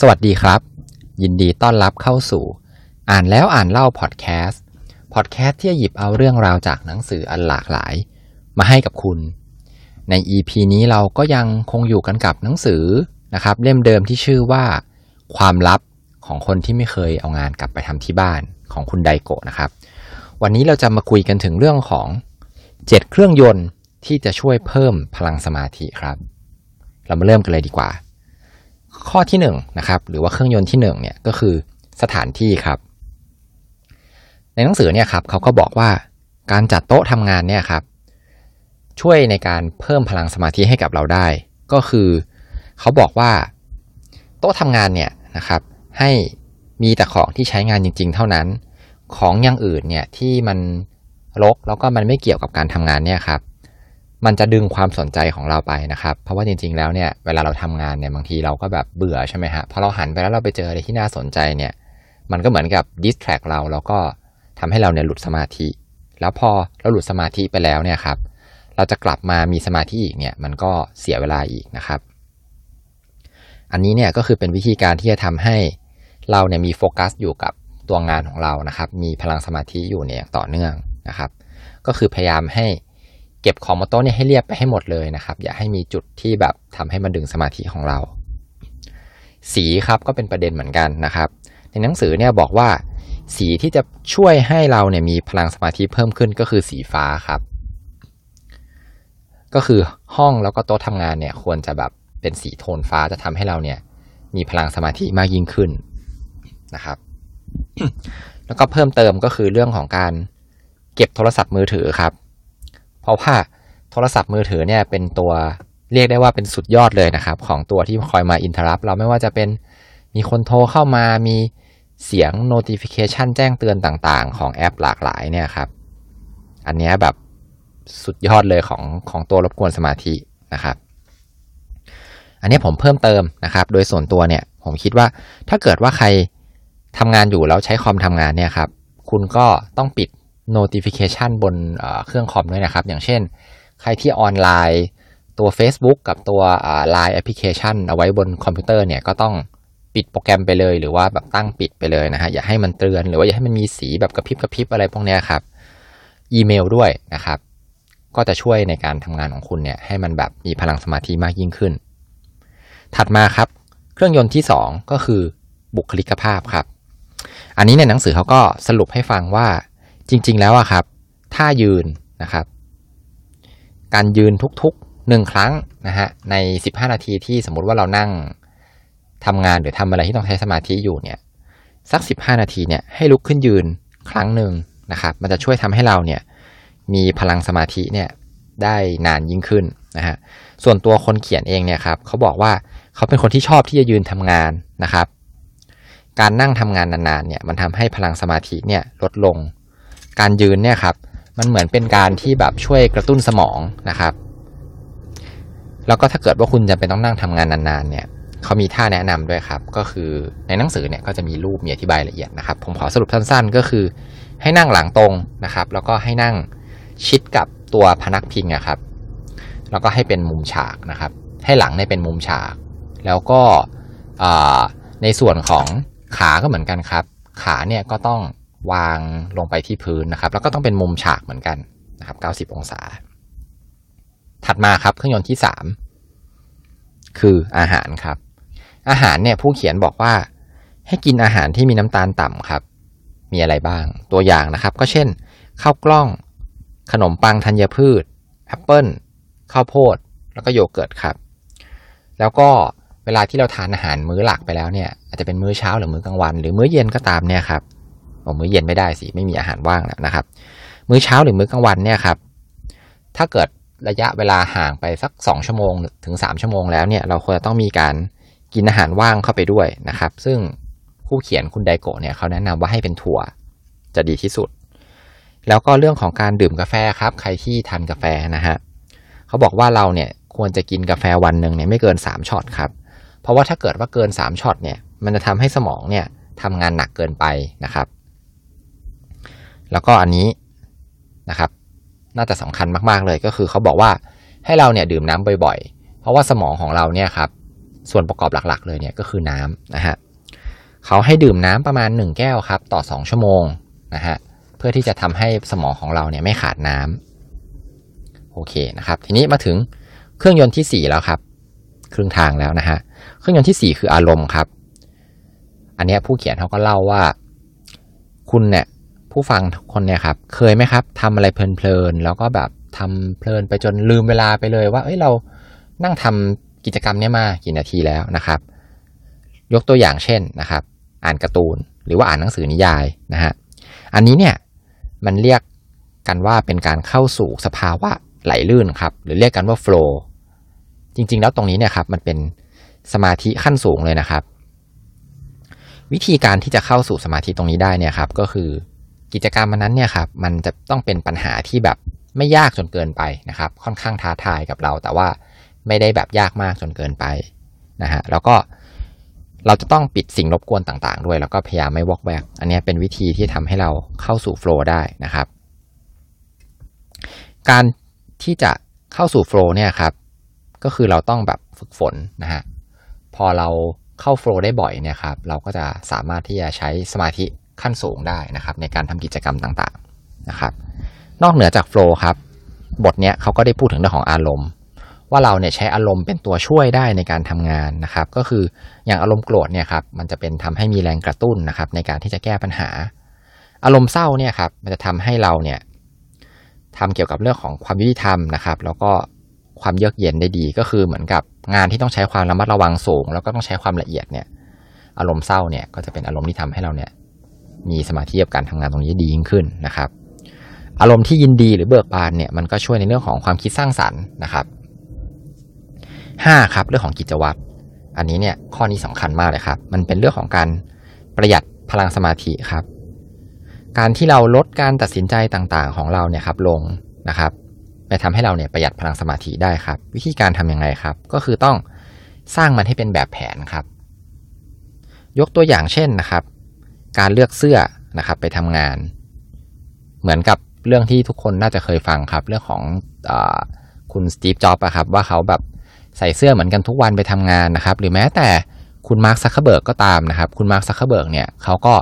สวัสดีครับ ยินดีต้อนรับเข้าสู่ อ่านแล้วอ่านเล่าพอดแคสต์พอดแคสต์ที่จะหยิบเอาเรื่องราวจากหนังสืออันหลากหลาย มาให้กับคุณ ใน EP นี้เราก็ยังคงอยู่กันกับหนังสือนะครับ เล่มเดิมที่ชื่อว่า ความลับของคนที่ไม่เคยเอางานกลับไปทำที่บ้านของคุณไดโกะนะครับ วันนี้เราจะมาคุยกันถึงเรื่องของ 7 เครื่องยนต์ที่จะช่วยเพิ่มพลังสมาธิครับ เรามาเริ่มกันเลยดีกว่า ข้อที่1นนะครับหรือว่าเครื่องยนต์ที่1เนี่ยก็คือสถานที่ครับ ในหนังสือเนี่ยครับเขาก็บอกว่าการจัดโต๊ะทำงานเนี่ยครับช่วยในการเพิ่มพลังสมาธิให้กับเราได้ ก็คือเขาบอกว่า โต๊ะทำงานเนี่ยนะครับ ให้มีแต่ของที่ใช้งานจริง ๆ เท่านั้น ของอย่างอื่นเนี่ยที่มันรกแล้วก็มันไม่เกี่ยวกับการทำงานเนี่ยครับ มันจะดึงความสนใจของเราไปนะครับ เพราะว่าจริงๆแล้วเนี่ยเวลาเราทำงานเนี่ยบางทีเราก็แบบเบื่อใช่ไหมฮะพอเราหันไปแล้วเราไปเจออะไรที่น่าสนใจเนี่ย มันก็เหมือนกับดิสแทรกเราแล้วก็ทำให้เราเนี่ยหลุดสมาธิ แล้วพอเราหลุดสมาธิไปแล้วเนี่ยครับเราจะกลับมามีสมาธิอีกเนี่ยมันก็เสียเวลาอีกนะครับ อันนี้เนี่ยก็คือเป็นวิธีการที่จะทำให้เราเนี่ยมีโฟกัสอยู่กับตัวงานของเรานะครับ มีพลังสมาธิอยู่เนี่ยอย่างต่อเนื่องนะครับ ก็คือพยายามให้ เก็บของบนโต๊ะเนี่ยให้เรียบไปให้หมดเลยนะครับ อย่าให้มีจุดที่แบบทำให้มันดึงสมาธิของเรา สีครับก็เป็นประเด็นเหมือนกันนะครับ ในหนังสือเนี่ยบอกว่า สีที่จะช่วยให้เราเนี่ยมีพลังสมาธิเพิ่มขึ้นก็คือสีฟ้าครับ ก็คือห้องแล้วก็โต๊ะทำงานเนี่ยควรจะแบบเป็นสีโทนฟ้าจะทำให้เราเนี่ยมีพลังสมาธิมากยิ่งขึ้นนะครับ แล้วก็เพิ่มเติมก็คือเรื่องของการเก็บโทรศัพท์มือถือครับ เพราะว่าโทรศัพท์มือถือเนี่ยเป็นตัวเรียกได้ว่าเป็นสุดยอดเลยนะครับ ของตัวที่คอยมาอินเทอร์รับเราไม่ว่าจะเป็นมีคนโทรเข้ามามีเสียง notification แจ้งเตือนต่างๆ ของแอปหลากหลายเนี่ยครับ อันนี้แบบสุดยอดเลยของของตัวรบกวนสมาธินะครับ อันนี้ผมเพิ่มเติมนะครับ โดยส่วนตัวเนี่ยผมคิดว่าถ้าเกิดว่าใครทำงานอยู่แล้วใช้คอมทำงานเนี่ยครับ คุณก็ต้องปิด notification บนเครื่องคอมด้วยนะครับ อย่างเช่น ใครที่ออนไลน์ตัว Facebook กับตัว Line Application เอาไว้บนคอมพิวเตอร์เนี่ยก็ต้องปิดโปรแกรมไปเลย หรือว่าแบบตั้งปิดไปเลยนะฮะอย่าให้มันเตือนหรือว่าอย่าให้มันมีสีแบบกระพริบกระพริบอะไรพวกนี้ครับอีเมลด้วยนะครับ ก็จะช่วยในการทำงานของคุณเนี่ยให้มันแบบมีพลังสมาธิมากยิ่งขึ้น ถัดมาครับ เครื่องยนต์ที่ 2 ก็คือบุคลิกภาพครับ อันนี้ในหนังสือเขาก็สรุปให้ฟังว่า จริงๆแล้วอะครับท่ายืนนะครับ การยืนทุกๆหนึ่งครั้งนะฮะใน 15 นาทีที่สมมุติว่าเรานั่งทำงานหรือทำอะไรที่ต้องใช้สมาธิอยู่เนี่ยสัก 15 นาทีเนี่ยให้ลุกขึ้นยืนครั้งหนึ่งนะครับ มันจะช่วยทำให้เราเนี่ยมีพลังสมาธิเนี่ยได้นานยิ่งขึ้นนะฮะส่วนตัวคนเขียนเองเนี่ยครับเขาบอกว่าเขาเป็นคนที่ชอบที่จะยืนทำงานนะครับ การนั่งทำงานนานๆเนี่ยมันทำให้พลังสมาธิเนี่ยลดลง การยืนเนี่ยครับมันเหมือนเป็นการที่แบบช่วยกระตุ้นสมองนะครับ แล้วก็ถ้าเกิดว่าคุณจะเป็นต้องนั่งทำงานนานๆเนี่ยเขามีท่าแนะนำด้วยครับ ก็คือในหนังสือเนี่ยก็จะมีรูปมีอธิบายละเอียดนะครับ ผมขอสรุปสั้นๆ ก็คือ ให้นั่งหลังตรงนะครับ แล้วก็ให้นั่งชิดกับตัวพนักพิงอะครับ แล้วก็ให้เป็นมุมฉากนะครับ ให้หลังเนี่ยเป็นมุมฉาก แล้วก็ในส่วนของขาก็เหมือนกันครับ ขาเนี่ยก็ต้อง วางลงไปที่พื้นนะครับ แล้วก็ต้องเป็นมุมฉากเหมือนกันนะครับ 90 องศา ถัดมาครับเครื่องยนต์ที่ 3 คืออาหารครับ อาหารเนี่ยผู้เขียนบอกว่าให้กินอาหารที่มีน้ำตาลต่ำครับ มีอะไรบ้าง ตัวอย่างนะครับ ก็เช่น ข้าวกล้อง ขนมปังธัญพืชแอปเปิลข้าวโพด แล้วก็โยเกิร์ตครับ แล้วก็เวลาที่เราทานอาหารมื้อหลักไปแล้วเนี่ย อาจจะเป็นมื้อเช้าหรือมื้อกลางวัน หรือมื้อเย็นก็ตามเนี่ยครับ มื้อเย็นไม่ได้สิไม่มีอาหารว่างแล้วนะครับ มื้อเช้าหรือมื้อกลางวันเนี่ยครับถ้าเกิดระยะเวลาห่างไปสัก 2 ชั่วโมงถึง 3 ชั่วโมงแล้วเนี่ยเราควรจะต้องมีการกินอาหารว่างเข้าไปด้วยนะครับ ซึ่งผู้เขียนคุณไดโกะเนี่ยเขาแนะนำว่าให้เป็นถั่วจะดีที่สุด แล้วก็เรื่องของการดื่มกาแฟครับ ใครที่ทานกาแฟนะฮะเขาบอกว่าเราเนี่ยควรจะกินกาแฟวันหนึ่งเนี่ยไม่เกิน 3ช็อตครับ เพราะว่าถ้าเกิดว่าเกิน 3ช็อตเนี่ยมันจะทำให้สมองเนี่ยทำงานหนักเกินไปนะครับ แล้วก็อันนี้นะครับ น่าจะสำคัญมากๆเลยก็คือเขาบอกว่าให้เราเนี่ยดื่มน้ำบ่อยๆ เพราะว่าสมองของเราเนี่ยครับส่วนประกอบหลักๆ เลยเนี่ยก็คือน้ำนะฮะเขาให้ดื่มน้ำประมาณ 1 แก้วครับต่อ 2 ชั่วโมงนะฮะเพื่อที่จะทำให้สมองของเราเนี่ยไม่ขาดน้ำโอเคนะครับทีนี้มาถึงเครื่องยนต์ที่ 4 แล้วครับ ครึ่งทางแล้วนะฮะเครื่องยนต์ที่ 4 คืออารมณ์ครับ อันนี้ผู้เขียนเขาก็เล่าว่า คุณเนี่ย ผู้ฟังทุกคนเนี่ยครับเคยไหมครับทำอะไรเพลินๆแล้วก็แบบทำเพลินไปจนลืมเวลาไปเลยว่าเอ้ยเรานั่งทำกิจกรรมเนี้ยมากี่นาทีแล้วนะครับ ยกตัวอย่างเช่นนะครับ อ่านการ์ตูนหรือว่าอ่านหนังสือนิยายนะฮะอันนี้เนี่ยมันเรียกกันว่าเป็นการเข้าสู่สภาวะไหลลื่นครับหรือเรียกกันว่าโฟล์จริง ๆ แล้วตรงนี้เนี่ยครับมันเป็นสมาธิขั้นสูงเลยนะครับ วิธีการที่จะเข้าสู่สมาธิตรงนี้ได้เนี่ยครับ ก็คือ กิจกรรมมันนั้นเนี่ยครับมันจะต้องเป็นปัญหาที่แบบไม่ยากจนเกินไปนะครับ ค่อนข้างท้าทายกับเรา แต่ว่าไม่ได้แบบยากมากจนเกินไปนะฮะแล้วก็เราจะต้องปิดสิ่งรบกวนต่างๆ ด้วย แล้วก็พยายามไม่วอกแวกอันนี้เป็นวิธีที่ทำให้เราเข้าสู่โฟล์ได้นะครับ การที่จะเข้าสู่โฟล์เนี่ยครับก็คือเราต้องแบบฝึกฝนนะฮะพอเราเข้าโฟล์ได้บ่อยเนี่ยครับเราก็จะสามารถที่จะใช้สมาธิ ขั้นสูงได้นะครับ ในการทำกิจกรรมต่างๆนะครับ นอกเหนือจากโฟล์ครับบทเนี้ยเขาก็ได้พูดถึงเรื่องของอารมณ์ ว่าเราเนี่ยใช้อารมณ์เป็นตัวช่วยได้ในการทำงานนะครับ ก็คืออย่างอารมณ์โกรธเนี่ยครับมันจะเป็นทำให้มีแรงกระตุ้นนะครับ ในการที่จะแก้ปัญหา อารมณ์เศร้าเนี่ยครับมันจะทำให้เราเนี่ยทำเกี่ยวกับเรื่องของความยุติธรรมนะครับ แล้วก็ความเยือกเย็นได้ดี ก็คือเหมือนกับงานที่ต้องใช้ความระมัดระวังสูง แล้วก็ต้องใช้ความละเอียดเนี่ย อารมณ์เศร้าเนี่ยก็จะเป็นอารมณ์ที่ทำให้เราเนี่ย มีสมาธิกับการทำงานตรงนี้ดียิ่งขึ้นนะครับ อารมณ์ที่ยินดีหรือเบิกบานเนี่ยมันก็ช่วยในเรื่องของความคิดสร้างสรรค์นะครับห้าครับเรื่องของกิจวัตรอันนี้เนี่ยข้อนี้สำคัญมากเลยครับ มันเป็นเรื่องของการประหยัดพลังสมาธิครับ การที่เราลดการตัดสินใจต่างๆ ของเราเนี่ยครับลงนะครับไปทำให้เราเนี่ยประหยัดพลังสมาธิได้ครับ วิธีการทํำยังไงครับ ก็คือต้องสร้างมันให้เป็นแบบแผนครับ ยกตัวอย่างเช่นนะครับ การเลือกเสื้อนะครับไปทำงาน เหมือนกับเรื่องที่ทุกคนน่าจะเคยฟังครับ เรื่องของอคุณสตีฟจ็อบส์ครับว่าเขาแบบใส่เสื้อเหมือนกันทุกวันไปทำงานนะครับ หรือแม้แต่คุณมาร์คซักเคอร์เบิร์กก็ตามนะครับ คุณมาร์คซักเคอร์เบิร์กเนี่ยเขาก็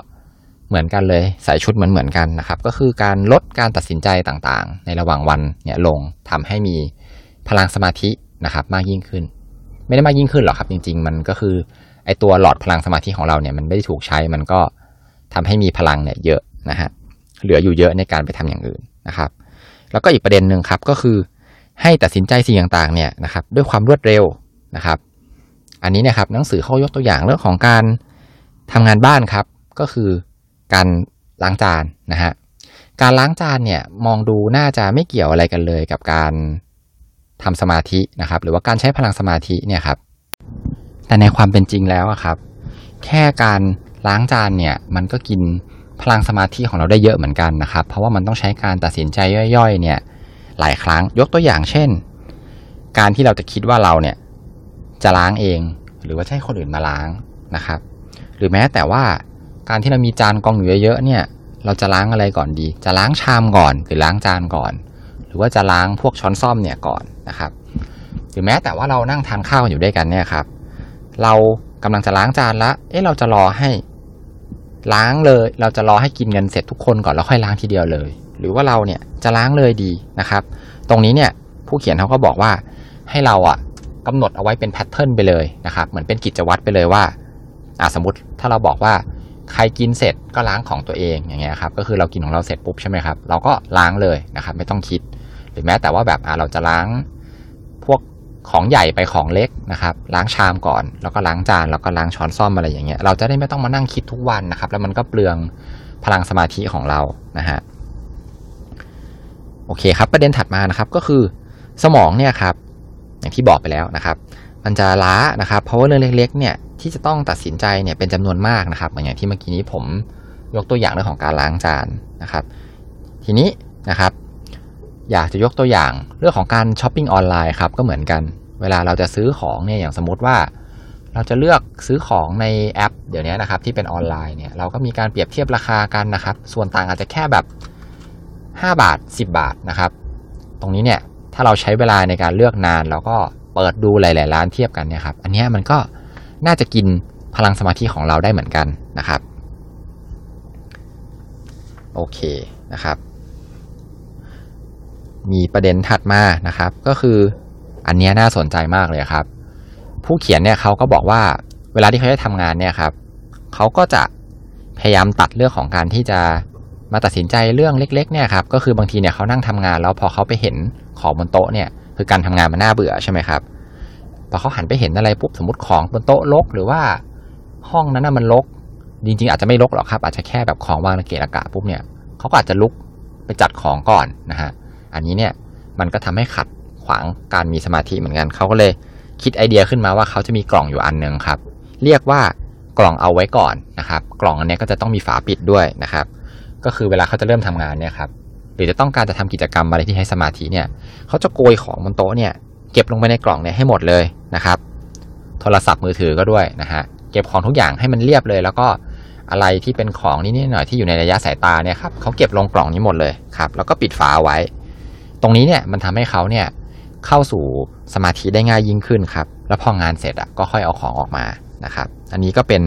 เหมือนกันเลยใส่ชุดเหมือนเหมือนกันนะครับ ก็คือการลดการตัดสินใจต่างๆ ในระหว่างวันเนี่ยลงทำให้มีพลังสมาธินะครับมากยิ่งขึ้น ไม่ได้มากยิ่งขึ้นหรอกครับ จริง ๆ มันก็คือไอตัวหลอดพลังสมาธิของเราเนี่ยมันไม่ได้ถูกใช้มันก็ ทำให้มีพลังเนี่ยเยอะนะฮะเหลืออยู่เยอะในการไปทำอย่างอื่นนะครับ แล้วก็อีกประเด็นหนึ่งครับก็คือให้ตัดสินใจสิ่งต่างๆเนี่ยนะครับด้วยความรวดเร็วนะครับ อันนี้นี่ยครับหนังสือเขายกตัวอย่างเรื่องของการทำงานบ้านครับ ก็คือการล้างจานนะฮะการล้างจานเนี่ยมองดูน่าจะไม่เกี่ยวอะไรกันเลยกับการทำสมาธินะครับ หรือว่าการใช้พลังสมาธิเนี่ยครับแต่ในความเป็นจริงแล้วครับ แค่การ ล้างจานเนี่ยมันก็กินพลังสมาธิของเราได้เยอะเหมือนกันนะครับ เพราะว่ามันต้องใช้การตัดสินใจย่อยๆ เนี่ยหลายครั้งยกตัวอย่างเช่น การที่เราจะคิดว่าเราเนี่ยจะล้างเอง หรือว่าให้คนอื่นมาล้างนะครับ หรือแม้แต่ว่าการที่เรามีจานกองอยู่เยอะๆเนี่ย เราจะล้างอะไรก่อนดี จะล้างชามก่อนหรือล้างจานก่อน หรือว่าจะล้างพวกช้อนซ่อมเนี่ยก่อนนะครับ หรือแม้แต่ว่าเรานั่งทานข้าวอยู่ด้วยกันเนี่ยครับ เรากำลังจะล้างจานล้วเอ๊ะเราจะรอให้ ล้างเลย เราจะรอให้กินเงินเสร็จทุกคนก่อนแล้วค่อยล้างทีเดียวเลย หรือว่าเราเนี่ยจะล้างเลยดีนะครับ ตรงนี้เนี่ยผู้เขียนเขาก็บอกว่าให้เราอะกำหนดเอาไว้เป็นแพทเทิร์นไปเลยนะครับ เหมือนเป็นกิจวัตรไปเลยว่าอ่าสมมติถ้าเราบอกว่าใครกินเสร็จก็ล้างของตัวเองอย่างเงี้ยครับก็คือเรากินของเราเสร็จปุ๊บใช่ไหมครับเราก็ล้างเลยนะครับ ไม่ต้องคิด หรือแม้แต่ว่าแบบอ่าเราจะล้าง ของใหญ่ไปของเล็กนะครับ ล้างชามก่อน แล้วก็ล้างจานแล้วก็ล้างช้อนซ่อมอะไรอย่างเงี้ยเราจะได้ไม่ต้องมานั่งคิดทุกวันนะครับ แล้วมันก็เปลืองพลังสมาธิของเรานะฮะโอเคครับ ประเด็นถัดมานะครับก็คือสมองเนี่ยครับอย่างที่บอกไปแล้วนะครับ มันจะล้านะครับ เพราะว่าเรื่องเล็ก ๆ เนี่ยที่จะต้องตัดสินใจเนี่ยเป็นจำนวนมากนะครับอย่างที่เมื่อกี้นี้ผมยกตัวอย่างเรื่องของการล้างจานนะครับ ทีนี้นะครับ อยากจะยกตัวอย่างเรื่องของการช้อปปิ้งออนไลน์ครับก็เหมือนกัน เวลาเราจะซื้อของเนี่ยอย่างสมมติว่า เราจะเลือกซื้อของในแอป เดี๋ยวนี้นะครับที่เป็นออนไลน์เนี่ยเราก็มีการเปรียบเทียบราคากันนะครับ ส่วนต่างอาจจะแค่แบบ 5 บาท 10 บาทนะครับ ตรงนี้เนี่ยถ้าเราใช้เวลาในการเลือกนานเราก็เปิดดูหลาย ๆ ร้านเทียบกันเนี่ยครับอันนี้มันก็น่าจะกินพลังสมาธิของเราได้เหมือนกันนะครับ โอเคนะครับ มีประเด็นถัดมานะครับ ก็คืออันนี้น่าสนใจมากเลยครับ ผู้เขียนเนี่ยเขาก็บอกว่าเวลาที่เขาจะทำงานเนี่ยครับเขาก็จะพยายามตัดเรื่องของการที่จะมาตัดสินใจเรื่องเล็ก ๆ เนี่ยครับก็คือบางทีเนี่ยเขานั่งทำงานแล้วพอเขาไปเห็นของบนโต๊ะเนี่ยคือการทำงานมันน่าเบื่อใช่ไหมครับพอเขาหันไปเห็นอะไรปุ๊บสมมติของบนโต๊ะรกหรือว่าห้องนั้นน่ะมันรกจริง ๆ อาจจะไม่รกหรอกครับ อาจจะแค่แบบของวางระเกะระกะปุ๊บเนี่ยเขาก็อาจจะลุกไปจัดของก่อนนะฮะ อันนี้เนี่ยมันก็ทำให้ขัดขวางการมีสมาธิเหมือนกัน เขาก็เลยคิดไอเดียขึ้นมาว่าเขาจะมีกล่องอยู่อันหนึ่งครับ เรียกว่ากล่องเอาไว้ก่อนนะครับ กล่องอันนี้ก็จะต้องมีฝาปิดด้วยนะครับ ก็คือเวลาเขาจะเริ่มทำงานเนี่ยครับหรือจะต้องการจะทำกิจกรรมอะไรที่ให้สมาธิเนี่ยเขาจะโกยของบนโต๊ะเนี่ยเก็บลงไปในกล่องเนี่ยให้หมดเลยนะครับ โทรศัพท์มือถือก็ด้วยนะฮะเก็บของทุกอย่างให้มันเรียบเลย แล้วก็อะไรที่เป็นของนิดๆหน่อยที่อยู่ในระยะสายตาเนี่ยครับเขาเก็บลงกล่องนี้หมดเลยครับแล้วก็ปิดฝาไว้ ตรงนี้เนี่ยมันทำให้เขาเนี่ยเข้าสู่สมาธิได้ง่ายยิ่งขึ้นครับ แล้วพองานเสร็จอะก็ค่อยเอาของออกมานะครับ อันนี้ก็เป็น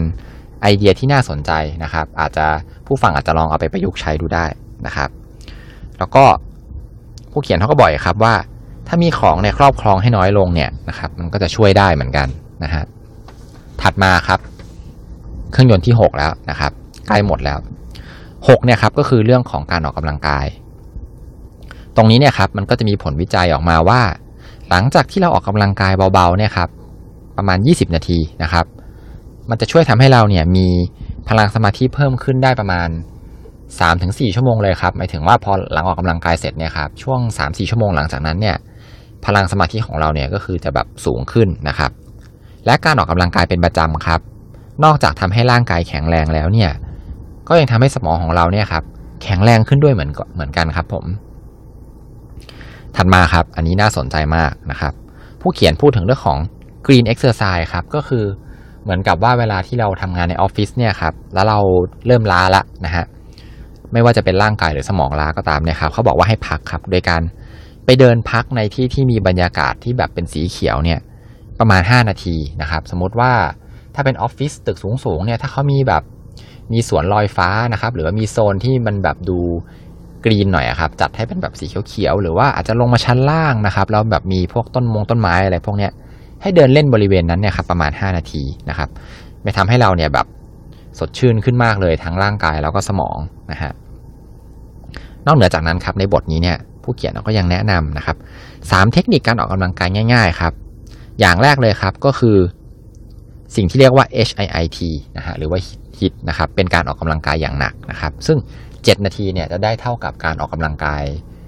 ไอเดียที่น่าสนใจนะครับ อาจจะผู้ฟังอาจจะลองเอาไปประยุกต์ใช้ดูได้นะครับ แล้วก็ผู้เขียนเขาก็บ่อกครับว่า ถ้ามีของในครอบครองให้น้อยลงเนี่ยนะครับมันก็จะช่วยได้เหมือนกันนะฮะถัดมาครับ เครื่องยนต์ที่ 6 แล้วนะครับใกล้หมดแล้ว6เนี่ยครับก็คือเรื่องของการออกกำลังกาย ตรงนี้เนี่ยครับมันก็จะมีผลวิจัยออกมาว่า หลังจากที่เราออกกำลังกายเบาๆเนี่ยครับประมาณ 20 นาทีนะครับ มันจะช่วยทำให้เราเนี่ยมีพลังสมาธิเพิ่มขึ้นได้ประมาณ 3-4 ชั่วโมงเลยครับหมายถึงว่าพอหลังออกกำลังกายเสร็จเนี่ยครับช่วง 3-4 ชั่วโมงหลังจากนั้นเนี่ยพลังสมาธิของเราเนี่ยก็คือจะแบบสูงขึ้นนะครับ และการออกกำลังกายเป็นประจำครับ นอกจากทำให้ร่างกายแข็งแรงแล้วเนี่ยก็ยังทำให้สมองของเราเนี่ยครับแข็งแรงขึ้นด้วยเหมือนเหมือนกันครับผม ถัดมาครับ อันนี้น่าสนใจมากนะครับ ผู้เขียนพูดถึงเรื่องของ green exercise ครับ ก็คือเหมือนกับว่าเวลาที่เราทำงานในออฟฟิศเนี่ยครับ แล้วเราเริ่มล้าละนะฮะ ไม่ว่าจะเป็นร่างกายหรือสมองล้าก็ตามเนี่ยครับ เขาบอกว่าให้พักครับ โดยการไปเดินพักในที่ที่มีบรรยากาศที่แบบเป็นสีเขียวเนี่ย ประมาณ 5 นาทีนะครับ สมมติว่าถ้าเป็นออฟฟิศตึกสูงๆเนี่ย ถ้าเขามีแบบมีสวนลอยฟ้านะครับ หรือว่ามีโซนที่มันแบบดู รีนหน่อยครับจัดให้เป็นแบบสีเขียวๆหรือว่าอาจจะลงมาชั้นล่างนะครับแล้วแบบมีพวกต้นมงต้นไม้อะไรพวกเนี้ยให้เดินเล่นบริเวณนั้นเนี่ยครับประมาณ 5 นาทีนะครับไม่ทำให้เราเนี่ยแบบสดชื่นขึ้นมากเลยทั้งร่างกายแล้วก็สมองนะฮะนอกเหนือจากนั้นครับในบทนี้เนี่ยผู้เขียนก็ยังแนะนำนะครับสามเทคนิคการออกกำลังกายง่าย ๆ ครับ อย่างแรกเลยครับก็คือสิ่งที่เรียกว่า HIIT นะฮะหรือว่า HIT นะครับเป็นการออกกำลังกายอย่างหนักนะครับ ซึ่ง 7 นาทีเนี่ยจะได้เท่ากับการออกกำลังกาย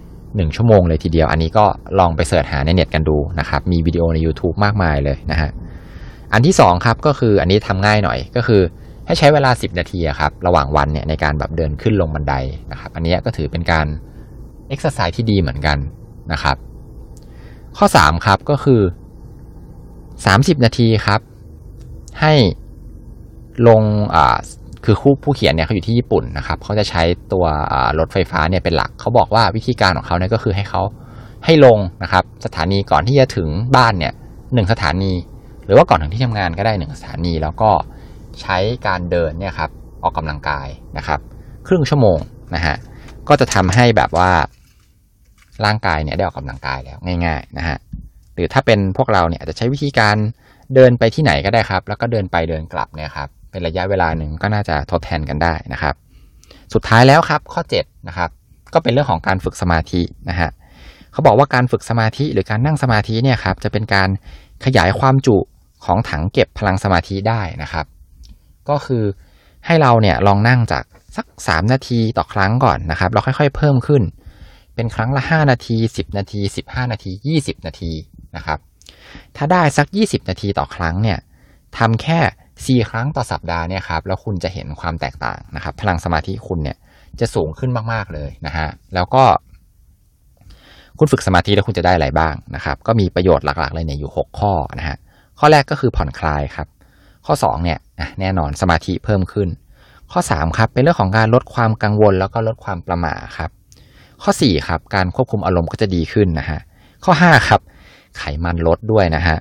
1 ชั่วโมงเลยทีเดียว อันนี้ก็ลองไปเสิร์ชหาในเน็ตกันดูนะครับ มีวิดีโอใน YouTube มากมายเลยนะฮะอันที่ 2 ครับก็คืออันนี้ทำง่ายหน่อยก็คือให้ใช้เวลา 10 นาทีครับระหว่างวันเนี่ยในการแบบเดินขึ้นลงบันไดนะครับอันนี้ก็ถือเป็นการเอ็กซ์ไซส์ที่ดีเหมือนกันนะครับ ข้อ 3 ครับก็คือ 30 นาทีครับ ให้ลงอ่า คือคู่ผู้เขียนเนี่ยเขาอยู่ที่ญี่ปุ่นนะครับเขาจะใช้ตัวรถไฟฟ้าเนี่ยเป็นหลักเขาบอกว่าวิธีการของเขาเนี่ยก็คือให้เขาให้ลงนะครับ สถานีก่อนที่จะถึงบ้านเนี่ยหนึ่งสถานี หรือว่าก่อนถึงที่ทำงานก็ได้หนึ่งสถานีแล้วก็ใช้การเดินเนี่ยครับออกกำลังกายนะครับ ครึ่งชั่วโมงนะฮะก็จะทำให้แบบว่าร่างกายเนี่ยได้ออกกำลังกายแล้วง่ายๆนะฮะหรือถ้าเป็นพวกเราเนี่ยอาจจะใช้วิธีการเดินไปที่ไหนก็ได้ครับ แล้วก็เดินไปเดินกลับเนี่ยครับ เป็นระยะเวลาหนึ่งก็น่าจะทดแทนกันได้นะครับ สุดท้ายแล้วครับข้อ7นะครับก็เป็นเรื่องของการฝึกสมาธินะฮะเขาบอกว่าการฝึกสมาธิหรือการนั่งสมาธิเนี่ยครับจะเป็นการขยายความจุของถังเก็บพลังสมาธิได้นะครับ ก็คือให้เราเนี่ยลองนั่งจากสัก 3 นาทีต่อครั้งก่อนนะครับเราค่อยๆ เพิ่มขึ้น เป็นครั้งละ 5 นาที 10 นาที 15 นาที 20 นาทีนะครับ ถ้าได้สัก 20 นาทีต่อครั้งเนี่ยทำแค่ สี่ครั้งต่อสัปดาห์เนี่ยครับแล้วคุณจะเห็นความแตกต่างนะครับ พลังสมาธิคุณเนี่ยจะสูงขึ้นมาก ๆ เลยนะฮะแล้วก็ คุณฝึกสมาธิแล้วคุณจะได้อะไรบ้างนะครับ ก็มีประโยชน์หลัก ๆ เลยเนี่ยอยู่ 6 ข้อนะฮะข้อแรกก็คือผ่อนคลายครับ ข้อ2เนี่ยแน่นอนสมาธิเพิ่มขึ้น ข้อ3ครับเป็นเรื่องของการลดความกังวล แล้วก็ลดความประหม่าครับ ข้อ4ครับการควบคุมอารมณ์ก็จะดีขึ้นนะฮะข้อ5ครับไขมันลดด้วยนะฮะ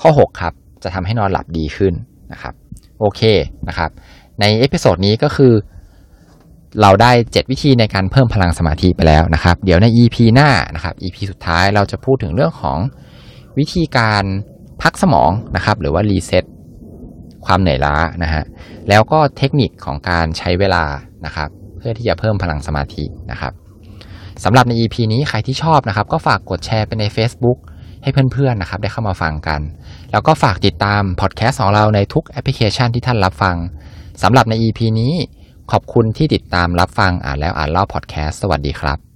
ข้อ6ครับจะทำให้นอนหลับดีขึ้น นะครับโอเคนะครับใน episode นี้ก็คือ เราได้ 7 วิธีในการเพิ่มพลังสมาธิไปแล้วนะครับ เดี๋ยวใน EP หน้านะครับ EP สุดท้ายเราจะพูดถึงเรื่องของวิธีการพักสมองนะครับ หรือว่า reset ความเหนื่อยล้านะฮะแล้วก็เทคนิคของการใช้เวลานะครับ เพื่อที่จะเพิ่มพลังสมาธินะครับสำหรับใน EP นี้ใครที่ชอบนะครับ ก็ฝากกดแชร์ไปใน Facebook ให้เพื่อนๆนะครับ ได้เข้ามาฟังกัน แล้วก็ฝากติดตามพอดแคสต์ของเราในทุกแอปพลิเคชันที่ท่านรับฟังสำหรับใน EP นี้ ขอบคุณที่ติดตามรับฟังอ่านแล้วอ่านเล่าพอดแคสต์สวัสดีครับ